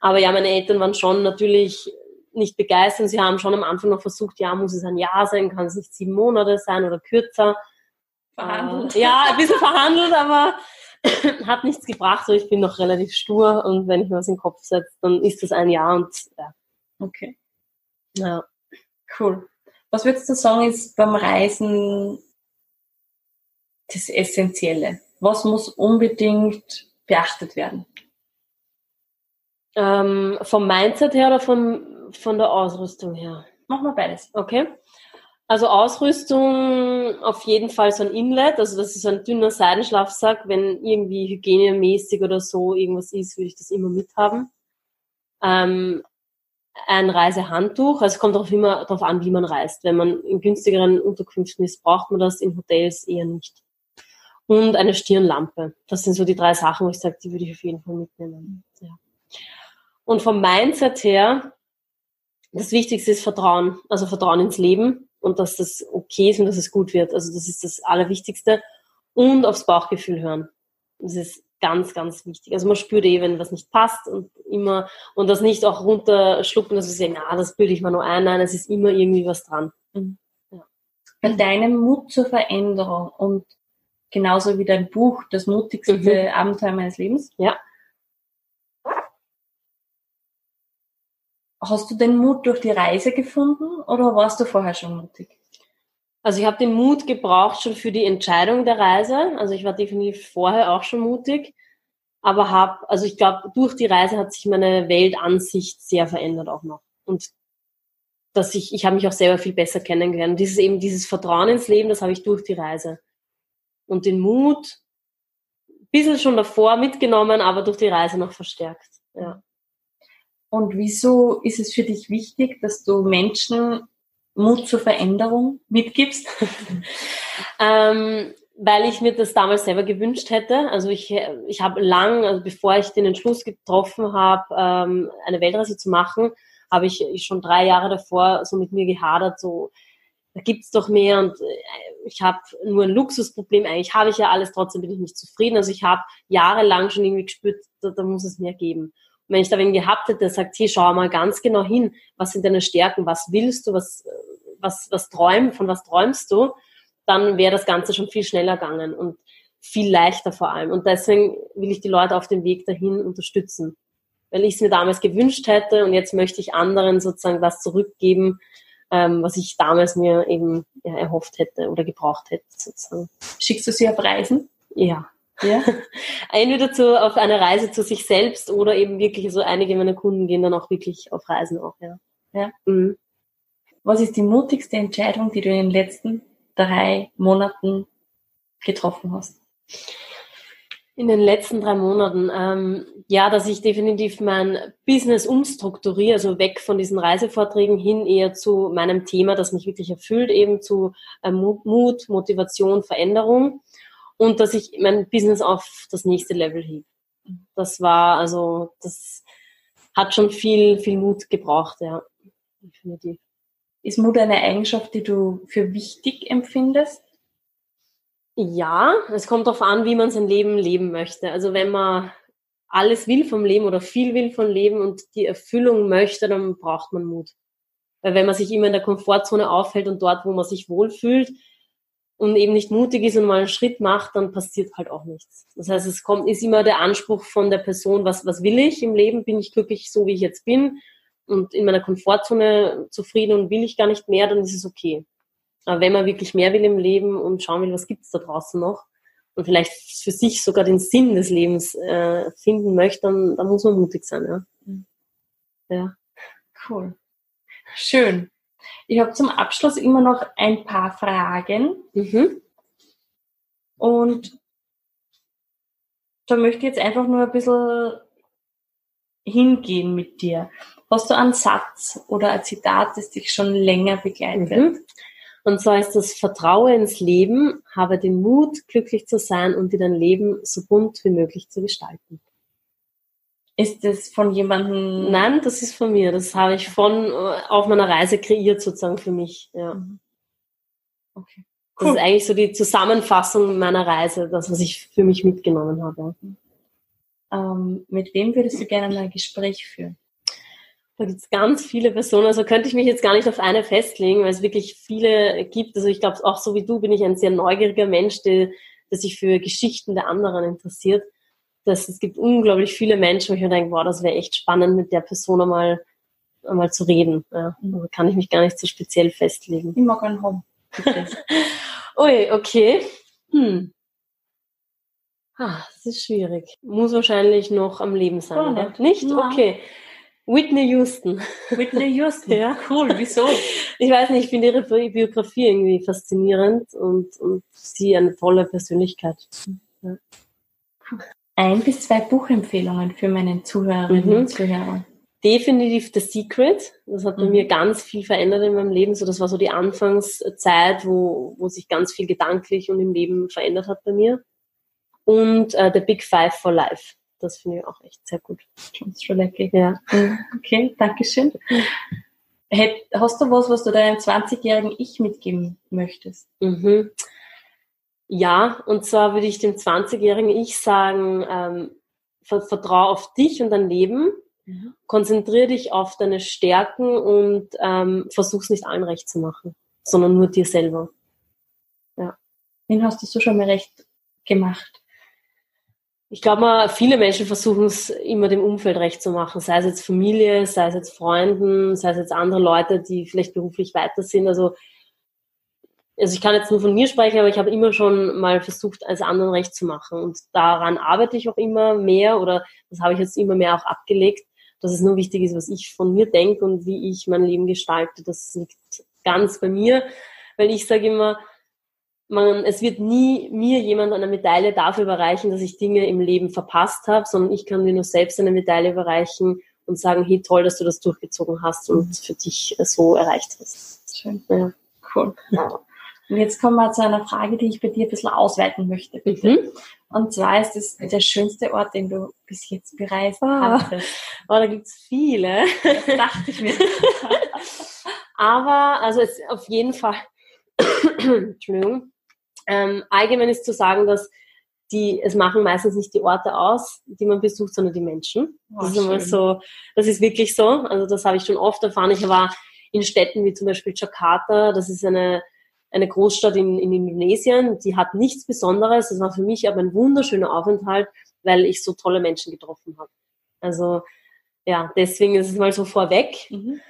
B: Aber ja, meine Eltern waren schon natürlich nicht begeistert. Sie haben schon am Anfang noch versucht, ja, muss es ein Jahr sein, kann es nicht sieben Monate sein oder kürzer. Verhandelt. Äh, ja, ein bisschen verhandelt, aber *coughs* hat nichts gebracht. ich bin noch relativ stur und wenn ich mir was in den Kopf setze, dann ist das ein Jahr und ja.
A: Okay. Ja. Cool. Was würdest du sagen, ist beim Reisen das Essentielle? Was muss unbedingt beachtet werden?
B: Ähm, vom Mindset her oder vom, von der Ausrüstung her?
A: Machen wir beides.
B: Okay. Also Ausrüstung auf jeden Fall so ein Inlet, also das ist ein dünner Seidenschlafsack. Wenn irgendwie hygienemäßig oder so irgendwas ist, würde ich das immer mithaben. Ähm, ein Reisehandtuch, also es kommt auch immer darauf an, wie man reist. Wenn man in günstigeren Unterkünften ist, braucht man das, in Hotels eher nicht und eine Stirnlampe. Das sind so die drei Sachen, wo ich sage, die würde ich auf jeden Fall mitnehmen. Ja. Und vom Mindset her, das Wichtigste ist Vertrauen, also Vertrauen ins Leben und dass das okay ist und dass es gut wird. Also das ist das Allerwichtigste. Und aufs Bauchgefühl hören. Das ist ganz, ganz wichtig. Also man spürt eh, wenn was nicht passt und immer, und das nicht auch runterschlucken, dass sie sagen, ah, das bilde ich mal nur ein. Nein, es ist immer irgendwie was dran. Mhm.
A: Ja. Bei deinem Mut zur Veränderung und genauso wie dein Buch, das mutigste mhm. Abenteuer meines Lebens.
B: Ja.
A: Hast du den Mut durch die Reise gefunden oder warst du vorher schon mutig?
B: Also ich habe den Mut gebraucht schon für die Entscheidung der Reise. Also ich war definitiv vorher auch schon mutig, aber habe, also ich glaube, durch die Reise hat sich meine Weltansicht sehr verändert auch noch. Und dass ich, ich habe mich auch selber viel besser kennengelernt. Und dieses eben dieses Vertrauen ins Leben, das habe ich durch die Reise und den Mut ein bisschen schon davor mitgenommen, aber durch die Reise noch verstärkt. Ja.
A: Und wieso ist es für dich wichtig, dass du Menschen Mut zur Veränderung mitgibst? *laughs*
B: ähm, weil ich mir das damals selber gewünscht hätte. Also ich, ich habe lang, also bevor ich den Entschluss getroffen habe, ähm, eine Weltreise zu machen, habe ich, schon drei Jahre davor so mit mir gehadert, so da gibt's doch mehr und äh, ich habe nur ein Luxusproblem. Eigentlich habe ich ja alles, trotzdem bin ich nicht zufrieden. Also ich habe jahrelang schon irgendwie gespürt, da, da muss es mehr geben. Wenn ich da wen gehabt hätte, der sagt, hey, schau mal ganz genau hin, was sind deine Stärken, was willst du, was, was, was träum, von was träumst du, dann wäre das Ganze schon viel schneller gegangen und viel leichter vor allem. Und deswegen will ich die Leute auf dem Weg dahin unterstützen. Weil ich es mir damals gewünscht hätte und jetzt möchte ich anderen sozusagen was zurückgeben, ähm, was ich damals mir eben ja, erhofft hätte oder gebraucht hätte sozusagen.
A: Schickst du sie auf Reisen?
B: Ja. Ja. *laughs* Entweder zu, auf eine Reise zu sich selbst oder eben wirklich so einige meiner Kunden gehen dann auch wirklich auf Reisen auch, ja.
A: ja. Mhm. Was ist die mutigste Entscheidung, die du in den letzten drei Monaten getroffen hast?
B: In den letzten drei Monaten, ähm, ja, dass ich definitiv mein Business umstrukturiere, also weg von diesen Reisevorträgen hin eher zu meinem Thema, das mich wirklich erfüllt, eben zu äh, Mut, Motivation, Veränderung und dass ich mein Business auf das nächste Level hebe. Das war, also, das hat schon viel, viel Mut gebraucht, ja,
A: definitiv. Ist Mut eine Eigenschaft, die du für wichtig empfindest?
B: Ja, es kommt darauf an, wie man sein Leben leben möchte. Also wenn man alles will vom Leben oder viel will vom Leben und die Erfüllung möchte, dann braucht man Mut. Weil wenn man sich immer in der Komfortzone aufhält und dort, wo man sich wohlfühlt, und eben nicht mutig ist und mal einen Schritt macht, dann passiert halt auch nichts. Das heißt, es kommt, ist immer der Anspruch von der Person, was, was will ich im Leben? Bin ich glücklich so, wie ich jetzt bin? Und in meiner Komfortzone zufrieden und will ich gar nicht mehr, dann ist es okay. Aber wenn man wirklich mehr will im Leben und schauen will, was gibt's da draußen noch und vielleicht für sich sogar den Sinn des Lebens äh, finden möchte, dann, dann muss man mutig sein. Ja. Mhm.
A: ja. Cool. Schön. Ich habe zum Abschluss immer noch ein paar Fragen. Mhm. Und da möchte ich jetzt einfach nur ein bisschen hingehen mit dir. Hast du einen Satz oder ein Zitat, das dich schon länger begleitet? Mhm.
B: Und zwar ist das Vertraue ins Leben, habe den Mut, glücklich zu sein und dir dein Leben so bunt wie möglich zu gestalten.
A: Ist das von jemandem?
B: Nein, das ist von mir. Das habe ich von äh, auf meiner Reise kreiert sozusagen für mich. Ja. Mhm. Okay. Cool. Das ist eigentlich so die Zusammenfassung meiner Reise, das, was ich für mich mitgenommen habe.
A: Ähm, mit wem würdest du gerne ein Gespräch führen?
B: Da gibt es ganz viele Personen, also könnte ich mich jetzt gar nicht auf eine festlegen, weil es wirklich viele gibt. Also ich glaube, auch so wie du bin ich ein sehr neugieriger Mensch, der, der sich für Geschichten der anderen interessiert dass es gibt unglaublich viele Menschen, wo ich mir denke, wow, das wäre echt spannend, mit der Person einmal, einmal zu reden. Ja. Also kann ich mich gar nicht so speziell festlegen.
A: Ich mag einen Home. *laughs*
B: Ui, okay. Hm. Ah, das ist schwierig. Muss wahrscheinlich noch am Leben sein, oh, oder? Nicht? Ja. Okay. Whitney Houston.
A: Whitney Houston, *laughs* ja. Cool, wieso?
B: Ich weiß nicht, ich finde ihre Biografie irgendwie faszinierend und, und sie eine tolle Persönlichkeit. Ja
A: ein bis zwei Buchempfehlungen für meine Zuhörerinnen mhm. und Zuhörer.
B: Definitiv The Secret. Das hat bei mhm. mir ganz viel verändert in meinem Leben. So, das war so die Anfangszeit, wo, wo sich ganz viel gedanklich und im Leben verändert hat bei mir. Und äh, The Big Five for Life. Das finde ich auch echt sehr gut.
A: John Strzelecki. Ja. Mhm. Okay, Dankeschön. Hast du was, was du deinem 20-jährigen Ich mitgeben möchtest?
B: Mhm. Ja, und zwar würde ich dem 20-jährigen Ich sagen, ähm, vertraue auf dich und dein Leben, mhm. konzentriere dich auf deine Stärken und ähm, versuch's nicht allen recht zu machen, sondern nur dir selber.
A: Ja. Wen hast du so schon mal recht gemacht?
B: Ich glaube viele Menschen versuchen es immer dem Umfeld recht zu machen, sei es jetzt Familie, sei es jetzt Freunden, sei es jetzt andere Leute, die vielleicht beruflich weiter sind. Also also ich kann jetzt nur von mir sprechen, aber ich habe immer schon mal versucht, als anderen recht zu machen. Und daran arbeite ich auch immer mehr oder das habe ich jetzt immer mehr auch abgelegt, dass es nur wichtig ist, was ich von mir denke und wie ich mein Leben gestalte. Das liegt ganz bei mir, weil ich sage immer, man, es wird nie mir jemand eine Medaille dafür überreichen, dass ich Dinge im Leben verpasst habe, sondern ich kann mir nur selbst eine Medaille überreichen und sagen, hey, toll, dass du das durchgezogen hast und für dich so erreicht hast.
A: Schön. Ja. Cool. Und jetzt kommen wir zu einer Frage, die ich bei dir ein bisschen ausweiten möchte, bitte. Mhm. Und zwar ist es der schönste Ort, den du bis jetzt bereist oh. hattest.
B: Oh, da gibt's viele.
A: Das dachte ich mir. *laughs*
B: Aber, also es auf jeden Fall, *clears throat* Entschuldigung, ähm, allgemein ist zu sagen, dass die, es machen meistens nicht die Orte aus, die man besucht, sondern die Menschen. Oh, das ist immer so, das ist wirklich so. Also das habe ich schon oft erfahren. Ich war in Städten wie zum Beispiel Jakarta, das ist eine eine Großstadt in, in Indonesien. Die hat nichts Besonderes. Das war für mich aber ein wunderschöner Aufenthalt, weil ich so tolle Menschen getroffen habe. Also ja, deswegen ist es mal so vorweg. Mhm.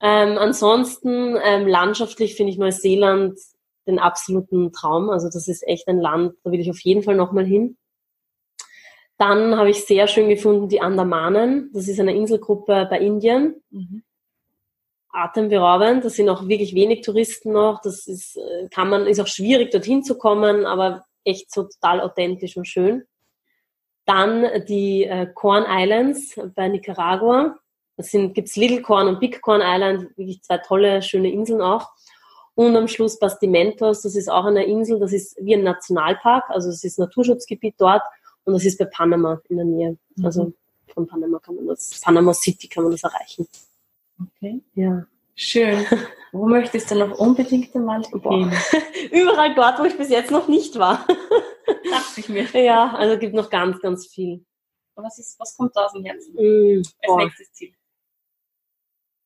B: Ähm, ansonsten ähm, landschaftlich finde ich Neuseeland den absoluten Traum. Also das ist echt ein Land, da will ich auf jeden Fall nochmal hin. Dann habe ich sehr schön gefunden die Andamanen. Das ist eine Inselgruppe bei Indien. Mhm atemberaubend. Da sind auch wirklich wenig Touristen noch. Das ist, äh, kann man, ist auch schwierig, dorthin zu kommen, aber echt so total authentisch und schön. Dann die äh, Corn Islands bei Nicaragua. Das sind, gibt's Little Corn und Big Corn Island, wirklich zwei tolle, schöne Inseln auch. Und am Schluss Bastimentos, das ist auch eine Insel, das ist wie ein Nationalpark, also es ist Naturschutzgebiet dort und das ist bei Panama in der Nähe. Mhm. Also von Panama kann man das, Panama City kann man das erreichen.
A: Okay. Ja. Schön. *laughs* Wo möchtest du noch unbedingt einmal gehen? *laughs*
B: Überall dort, wo ich bis jetzt noch nicht war. *laughs*
A: Dachte ich mir.
B: Ja, also gibt noch ganz, ganz viel.
A: was, ist, was kommt da aus dem Herzen? Mm, als nächstes Ziel?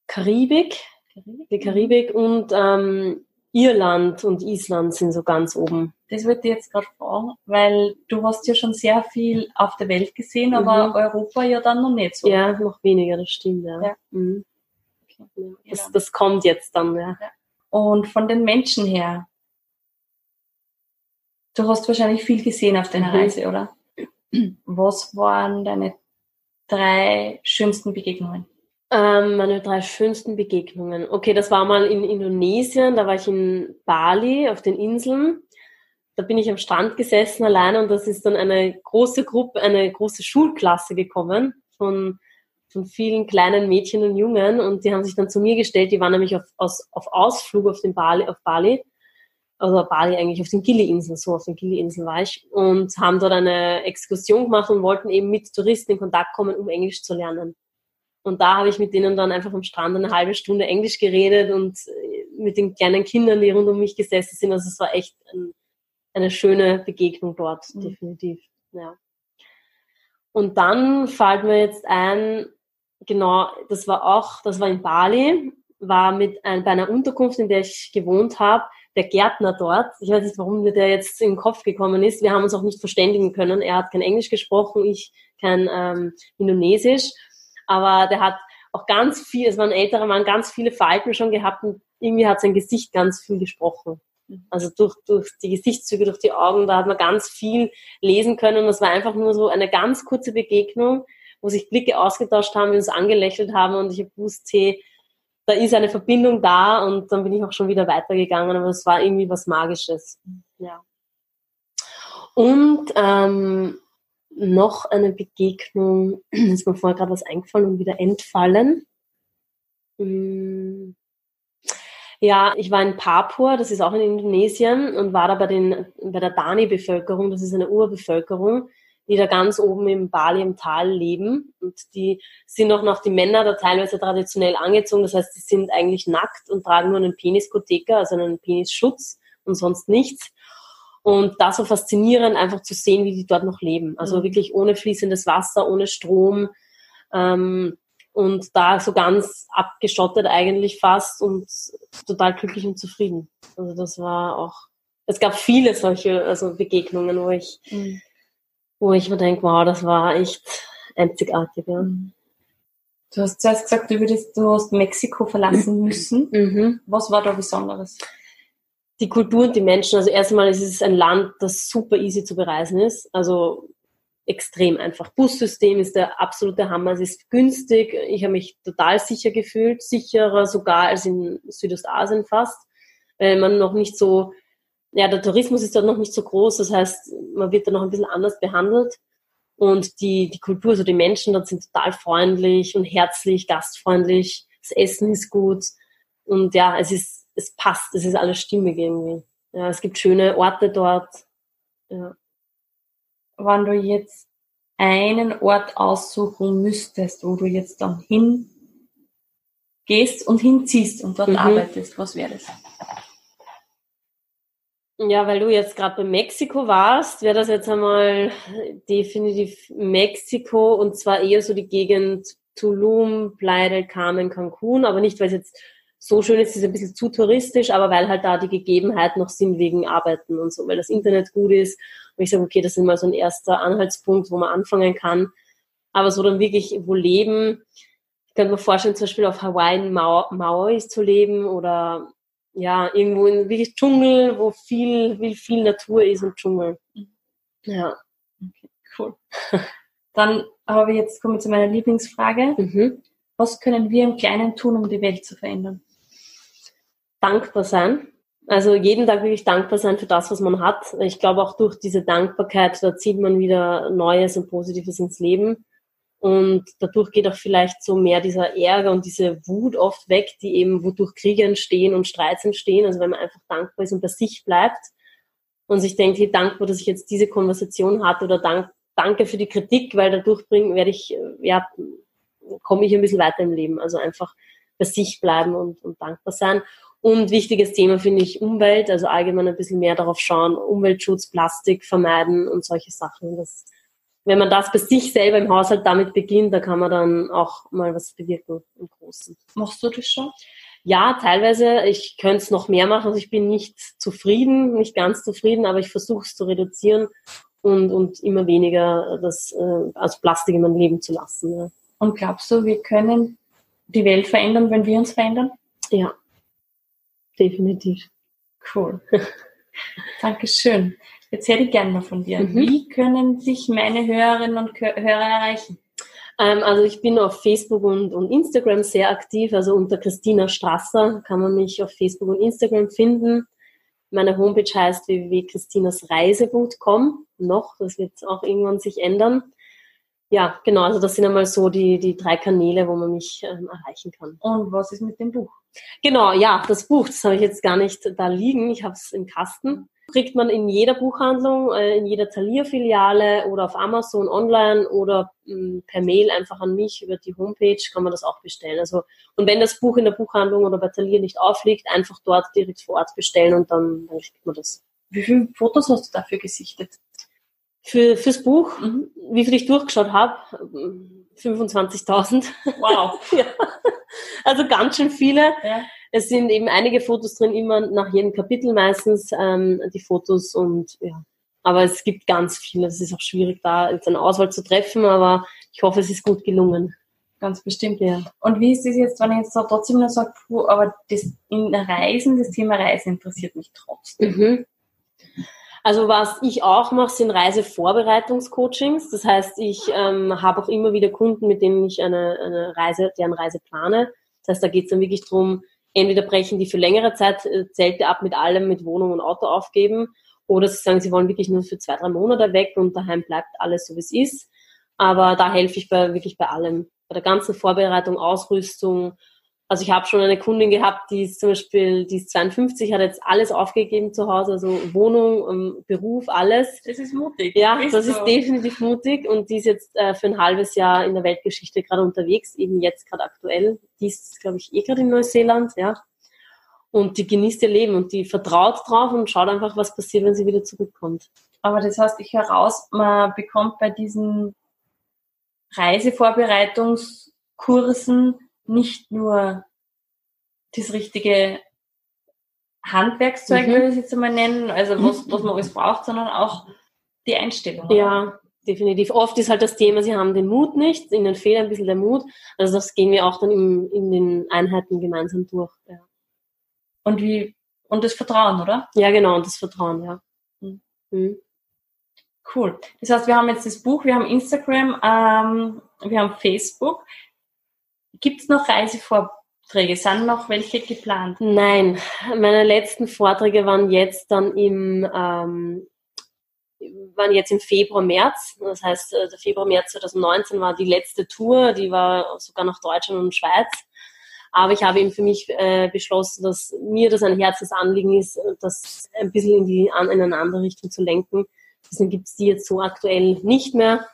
B: Karibik. Karibik. Die Karibik und ähm, Irland und Island sind so ganz oben.
A: Das wollte ich jetzt gerade fragen, weil du hast ja schon sehr viel auf der Welt gesehen, aber mhm. Europa ja dann noch nicht so.
B: Ja, noch weniger, das stimmt, ja. ja. Mhm. Das, das, kommt jetzt dann, ja. ja.
A: Und von den Menschen her, du hast wahrscheinlich viel gesehen auf deiner mhm. Reise, oder? Was waren deine drei schönsten Begegnungen?
B: Ähm, meine drei schönsten Begegnungen. Okay, das war mal in Indonesien, da war ich in Bali auf den Inseln. Da bin ich am Strand gesessen alleine und das ist dann eine große Gruppe, eine große Schulklasse gekommen von, von vielen kleinen Mädchen und Jungen und die haben sich dann zu mir gestellt, die waren nämlich auf, aus, auf Ausflug auf, den Bali, auf Bali, also Bali eigentlich auf den Gili-Inseln, so auf den Gili-Inseln war ich und haben dort eine Exkursion gemacht und wollten eben mit Touristen in Kontakt kommen, um Englisch zu lernen. Und da habe ich mit denen dann einfach am Strand eine halbe Stunde Englisch geredet und äh, mit den kleinen Kindern, die rund um mich gesessen sind. Also es war echt ein, eine schöne Begegnung dort, mhm. definitiv. Ja. Und dann fällt mir jetzt ein, genau, das war auch, das war in Bali, war mit ein, bei einer Unterkunft, in der ich gewohnt habe, der Gärtner dort. Ich weiß nicht, warum mir der jetzt in den Kopf gekommen ist. Wir haben uns auch nicht verständigen können. Er hat kein Englisch gesprochen, ich kein ähm, Indonesisch aber der hat auch ganz viel, es war ein älterer Mann, ganz viele Falten schon gehabt und irgendwie hat sein Gesicht ganz viel gesprochen. Mhm. Also durch, durch die Gesichtszüge, durch die Augen, da hat man ganz viel lesen können. Das war einfach nur so eine ganz kurze Begegnung, wo sich Blicke ausgetauscht haben, wir uns angelächelt haben und ich habe gewusst, hey, da ist eine Verbindung da und dann bin ich auch schon wieder weitergegangen, aber es war irgendwie was Magisches. Ja. Und ähm, noch eine Begegnung, *clears throat* ist mir vorher gerade was eingefallen und wieder entfallen. Hm. Ja, ich war in Papua, das ist auch in Indonesien, und war da bei, den, bei der Dani-Bevölkerung, das ist eine Urbevölkerung, die da ganz oben im Bali im Tal leben. Und die sind auch noch die Männer da teilweise traditionell angezogen, das heißt, die sind eigentlich nackt und tragen nur einen Peniskotheker, also einen Penisschutz und sonst nichts. Und das so faszinierend, einfach zu sehen, wie die dort noch leben. Also mhm. wirklich ohne fließendes Wasser, ohne Strom. Ähm, und da so ganz abgeschottet eigentlich fast und total glücklich und zufrieden. Also das war auch, es gab viele solche also Begegnungen, wo ich, mhm. Wo ich mir denke, wow, das war echt einzigartig. Ja. Mhm.
A: Du hast zuerst gesagt, du, würdest, du hast Mexiko verlassen *clears throat* müssen. Mhm. Was war da Besonderes?
B: die Kultur und die Menschen. Also erstmal ist es ein Land, das super easy zu bereisen ist. Also extrem einfach. Bussystem ist der absolute Hammer. Es ist günstig. Ich habe mich total sicher gefühlt, sicherer sogar als in Südostasien fast, weil man noch nicht so, ja, der Tourismus ist dort noch nicht so groß. Das heißt, man wird da noch ein bisschen anders behandelt. Und die, die Kultur, also die Menschen dort sind total freundlich und herzlich, gastfreundlich. Das Essen ist gut. Und ja, es ist es passt, es ist alles stimmig irgendwie. Ja, es gibt schöne Orte dort. Ja.
A: Wenn du jetzt einen Ort aussuchen müsstest, wo du jetzt dann hin gehst und hinziehst und dort mhm. arbeitest, was wäre das?
B: Ja, weil du jetzt gerade bei Mexiko warst, wäre das jetzt einmal definitiv Mexiko und zwar eher so die Gegend Tulum, Playa del Carmen, Cancun, aber nicht, weil es jetzt so schön ist, ist ein bisschen zu touristisch, aber weil halt da die Gegebenheiten noch sind wegen Arbeiten und so, weil das Internet gut ist. Und ich sage, okay, das ist mal so ein erster Anhaltspunkt, wo man anfangen kann. Aber so dann wirklich wo leben, ich könnte mir vorstellen, zum Beispiel auf Hawaii in Mau Mauis zu leben oder ja, irgendwo in wirklich Dschungel, wo viel, viel, viel Natur ist und Dschungel.
A: Ja. Okay, cool. *laughs* Dann habe ich jetzt, komme ich zu meiner Lieblingsfrage. Mhm. Was können wir im Kleinen tun, um die Welt zu verändern?
B: dankbar sein. Also jeden Tag wirklich dankbar sein für das, was man hat. Ich glaube auch durch diese Dankbarkeit, da zieht man wieder Neues und Positives ins Leben. Und dadurch geht auch vielleicht so mehr dieser Ärger und diese Wut oft weg, die eben, wodurch Kriege entstehen und Streits entstehen. Also wenn man einfach dankbar ist und bei sich bleibt und sich denkt, hey, dankbar, dass ich jetzt diese Konversation hatte oder dank, danke für die Kritik, weil dadurch bringen, werde ich, ja, komme ich ein bisschen weiter im Leben. Also einfach bei sich bleiben und, und dankbar sein. Und wichtiges Thema finde ich Umwelt, also allgemein ein bisschen mehr darauf schauen, Umweltschutz, Plastik vermeiden und solche Sachen. Das, wenn man das bei sich selber im Haushalt damit beginnt, da kann man dann auch mal was bewirken im Großen.
A: Machst du das schon?
B: Ja, teilweise. Ich könnte es noch mehr machen. Also ich bin nicht zufrieden, nicht ganz zufrieden, aber ich versuche es zu reduzieren und, und immer weniger das äh, als Plastik in meinem Leben zu lassen. Ja.
A: Und glaubst du, wir können die Welt verändern, wenn wir uns verändern?
B: Ja, definitiv.
A: Cool. *laughs* Dankeschön. Jetzt hätte ich gerne mal von dir. Mhm. Wie können sich meine Hörerinnen und Hörer erreichen?
B: Ähm, also ich bin auf Facebook und, und Instagram sehr aktiv. Also unter Christina Strasser kann man mich auf Facebook und Instagram finden. Meine Homepage heißt www.christinasreise.com. Noch, das wird auch irgendwann sich ändern. Ja, genau, also das sind einmal so die, die drei Kanäle, wo man mich ähm, erreichen kann.
A: Und was ist mit dem Buch?
B: Genau, ja, das Buch, das habe ich jetzt gar nicht da liegen. Ich habe es im Kasten kriegt man in jeder Buchhandlung, äh, in jeder Thalia-Filiale oder auf Amazon online oder mm, per Mail einfach an mich über die Homepage kann man das auch bestellen. Also, und wenn das Buch in der Buchhandlung oder bei Thalia nicht aufliegt, einfach dort direkt vor Ort bestellen und dann, dann kriegt man das.
A: Wie viele Fotos hast du dafür gesichtet?
B: Für, fürs Buch, mhm. wie viel ich durchgeschaut habe, 25.000.
A: Wow. *laughs*
B: ja. Also ganz schön viele. Ja. Es sind eben einige Fotos drin, immer nach jedem Kapitel meistens ähm, die Fotos und ja. Aber es gibt ganz viele. Es ist auch schwierig, da jetzt eine Auswahl zu treffen, aber ich hoffe, es ist gut gelungen.
A: Ganz bestimmt, ja. Und wie ist das jetzt, wenn ich jetzt so trotzdem nur sage, aber das in Reisen, das Thema Reisen interessiert mich trotzdem. Mhm.
B: Also was ich auch mache, sind Reisevorbereitungscoachings. Das heißt, ich ähm, habe auch immer wieder Kunden, mit denen ich eine, eine Reise, deren Reise plane. Das heißt, da geht es dann wirklich drum, entweder brechen die für längere Zeit äh, Zelte ab mit allem, mit Wohnung und Auto aufgeben, oder sie sagen, sie wollen wirklich nur für zwei, drei Monate weg und daheim bleibt alles so, wie es ist. Aber da helfe ich bei, wirklich bei allem. Bei der ganzen Vorbereitung, Ausrüstung, also ich habe schon eine Kundin gehabt, die ist zum Beispiel, die ist 52, hat jetzt alles aufgegeben zu Hause, also Wohnung, ähm, Beruf, alles.
A: Das ist mutig.
B: Ja, ist das so. ist definitiv mutig und die ist jetzt äh, für ein halbes Jahr in der Weltgeschichte gerade unterwegs, eben jetzt gerade aktuell. Die ist, glaube ich, eh gerade in Neuseeland, ja. Und die genießt ihr Leben und die vertraut drauf und schaut einfach, was passiert, wenn sie wieder zurückkommt.
A: Aber das heißt, ich höre raus, man bekommt bei diesen Reisevorbereitungskursen nicht nur das richtige Handwerkszeug, mhm. würde ich es jetzt einmal nennen, also was, *clears throat* was man alles braucht, sondern auch die Einstellung.
B: Ja, definitiv. Oft ist halt das Thema, sie haben den Mut nicht, ihnen fehlt ein bisschen der Mut. Also das gehen wir auch dann im, in den Einheiten gemeinsam durch. Ja.
A: Und wie, und das Vertrauen, oder?
B: Ja, genau, und das Vertrauen, ja.
A: Mhm. Cool. Das heißt, wir haben jetzt das Buch, wir haben Instagram, ähm, wir haben Facebook. Gibt es noch Reisevorträge? Sind noch welche geplant?
B: Nein, meine letzten Vorträge waren jetzt dann im ähm, waren jetzt im Februar, März. Das heißt, äh, der Februar, März 2019 war die letzte Tour, die war sogar nach Deutschland und Schweiz. Aber ich habe eben für mich äh, beschlossen, dass mir das ein Herzensanliegen ist, das ein bisschen in, die, in eine andere Richtung zu lenken. Deswegen gibt es die jetzt so aktuell nicht mehr.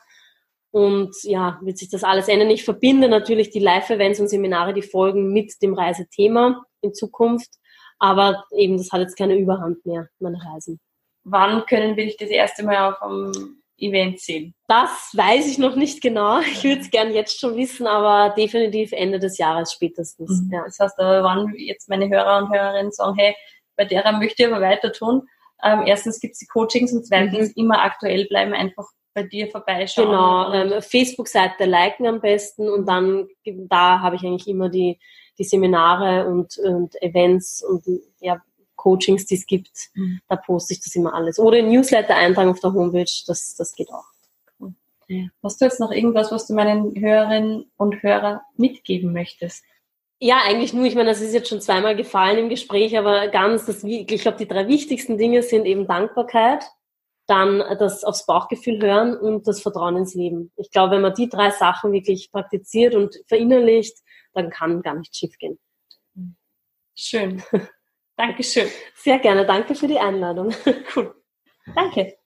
B: Und ja, wird sich das alles ändern. Ich verbinde natürlich die Live-Events und Seminare, die folgen mit dem Reisethema in Zukunft. Aber eben, das hat jetzt keine Überhand mehr, meine Reisen.
A: Wann können wir dich das erste Mal auf einem Event sehen?
B: Das weiß ich noch nicht genau. Ich würde es gern jetzt schon wissen, aber definitiv Ende des Jahres spätestens.
A: Mhm. Ja. Das heißt, wann jetzt meine Hörer und Hörerinnen sagen, hey, bei derer möchte ich aber weiter tun. Ähm, erstens gibt es die Coachings und zweitens mhm. immer aktuell bleiben, einfach bei dir vorbeischauen.
B: Genau, ähm, Facebook-Seite liken am besten und dann da habe ich eigentlich immer die, die Seminare und, und Events und ja, Coachings, die es gibt. Mhm. Da poste ich das immer alles. Oder Newsletter eintragen auf der Homepage, das, das geht auch.
A: Hast du jetzt noch irgendwas, was du meinen Hörerinnen und Hörern mitgeben möchtest?
B: Ja, eigentlich nur. Ich meine, das ist jetzt schon zweimal gefallen im Gespräch, aber ganz, das, ich glaube, die drei wichtigsten Dinge sind eben Dankbarkeit, dann das aufs Bauchgefühl hören und das Vertrauen ins Leben. Ich glaube, wenn man die drei Sachen wirklich praktiziert und verinnerlicht, dann kann gar nicht schief gehen.
A: Schön. *laughs* Dankeschön.
B: Sehr gerne. Danke für die Einladung. *laughs*
A: Cool.
B: Danke.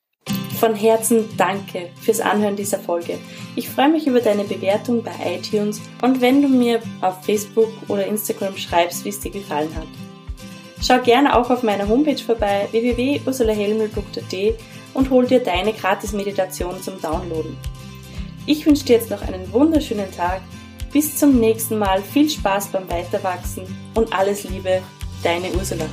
A: Von Herzen danke fürs Anhören dieser Folge. Ich freue mich über deine Bewertung bei iTunes und wenn du mir auf Facebook oder Instagram schreibst, wie es dir gefallen hat. Schau gerne auch auf meiner Homepage vorbei www.ursulahelmel.at und hol dir deine Gratis-Meditation zum Downloaden. Ich wünsche dir jetzt noch einen wunderschönen Tag. Bis zum nächsten Mal, viel Spaß beim Weiterwachsen und alles Liebe, deine Ursula.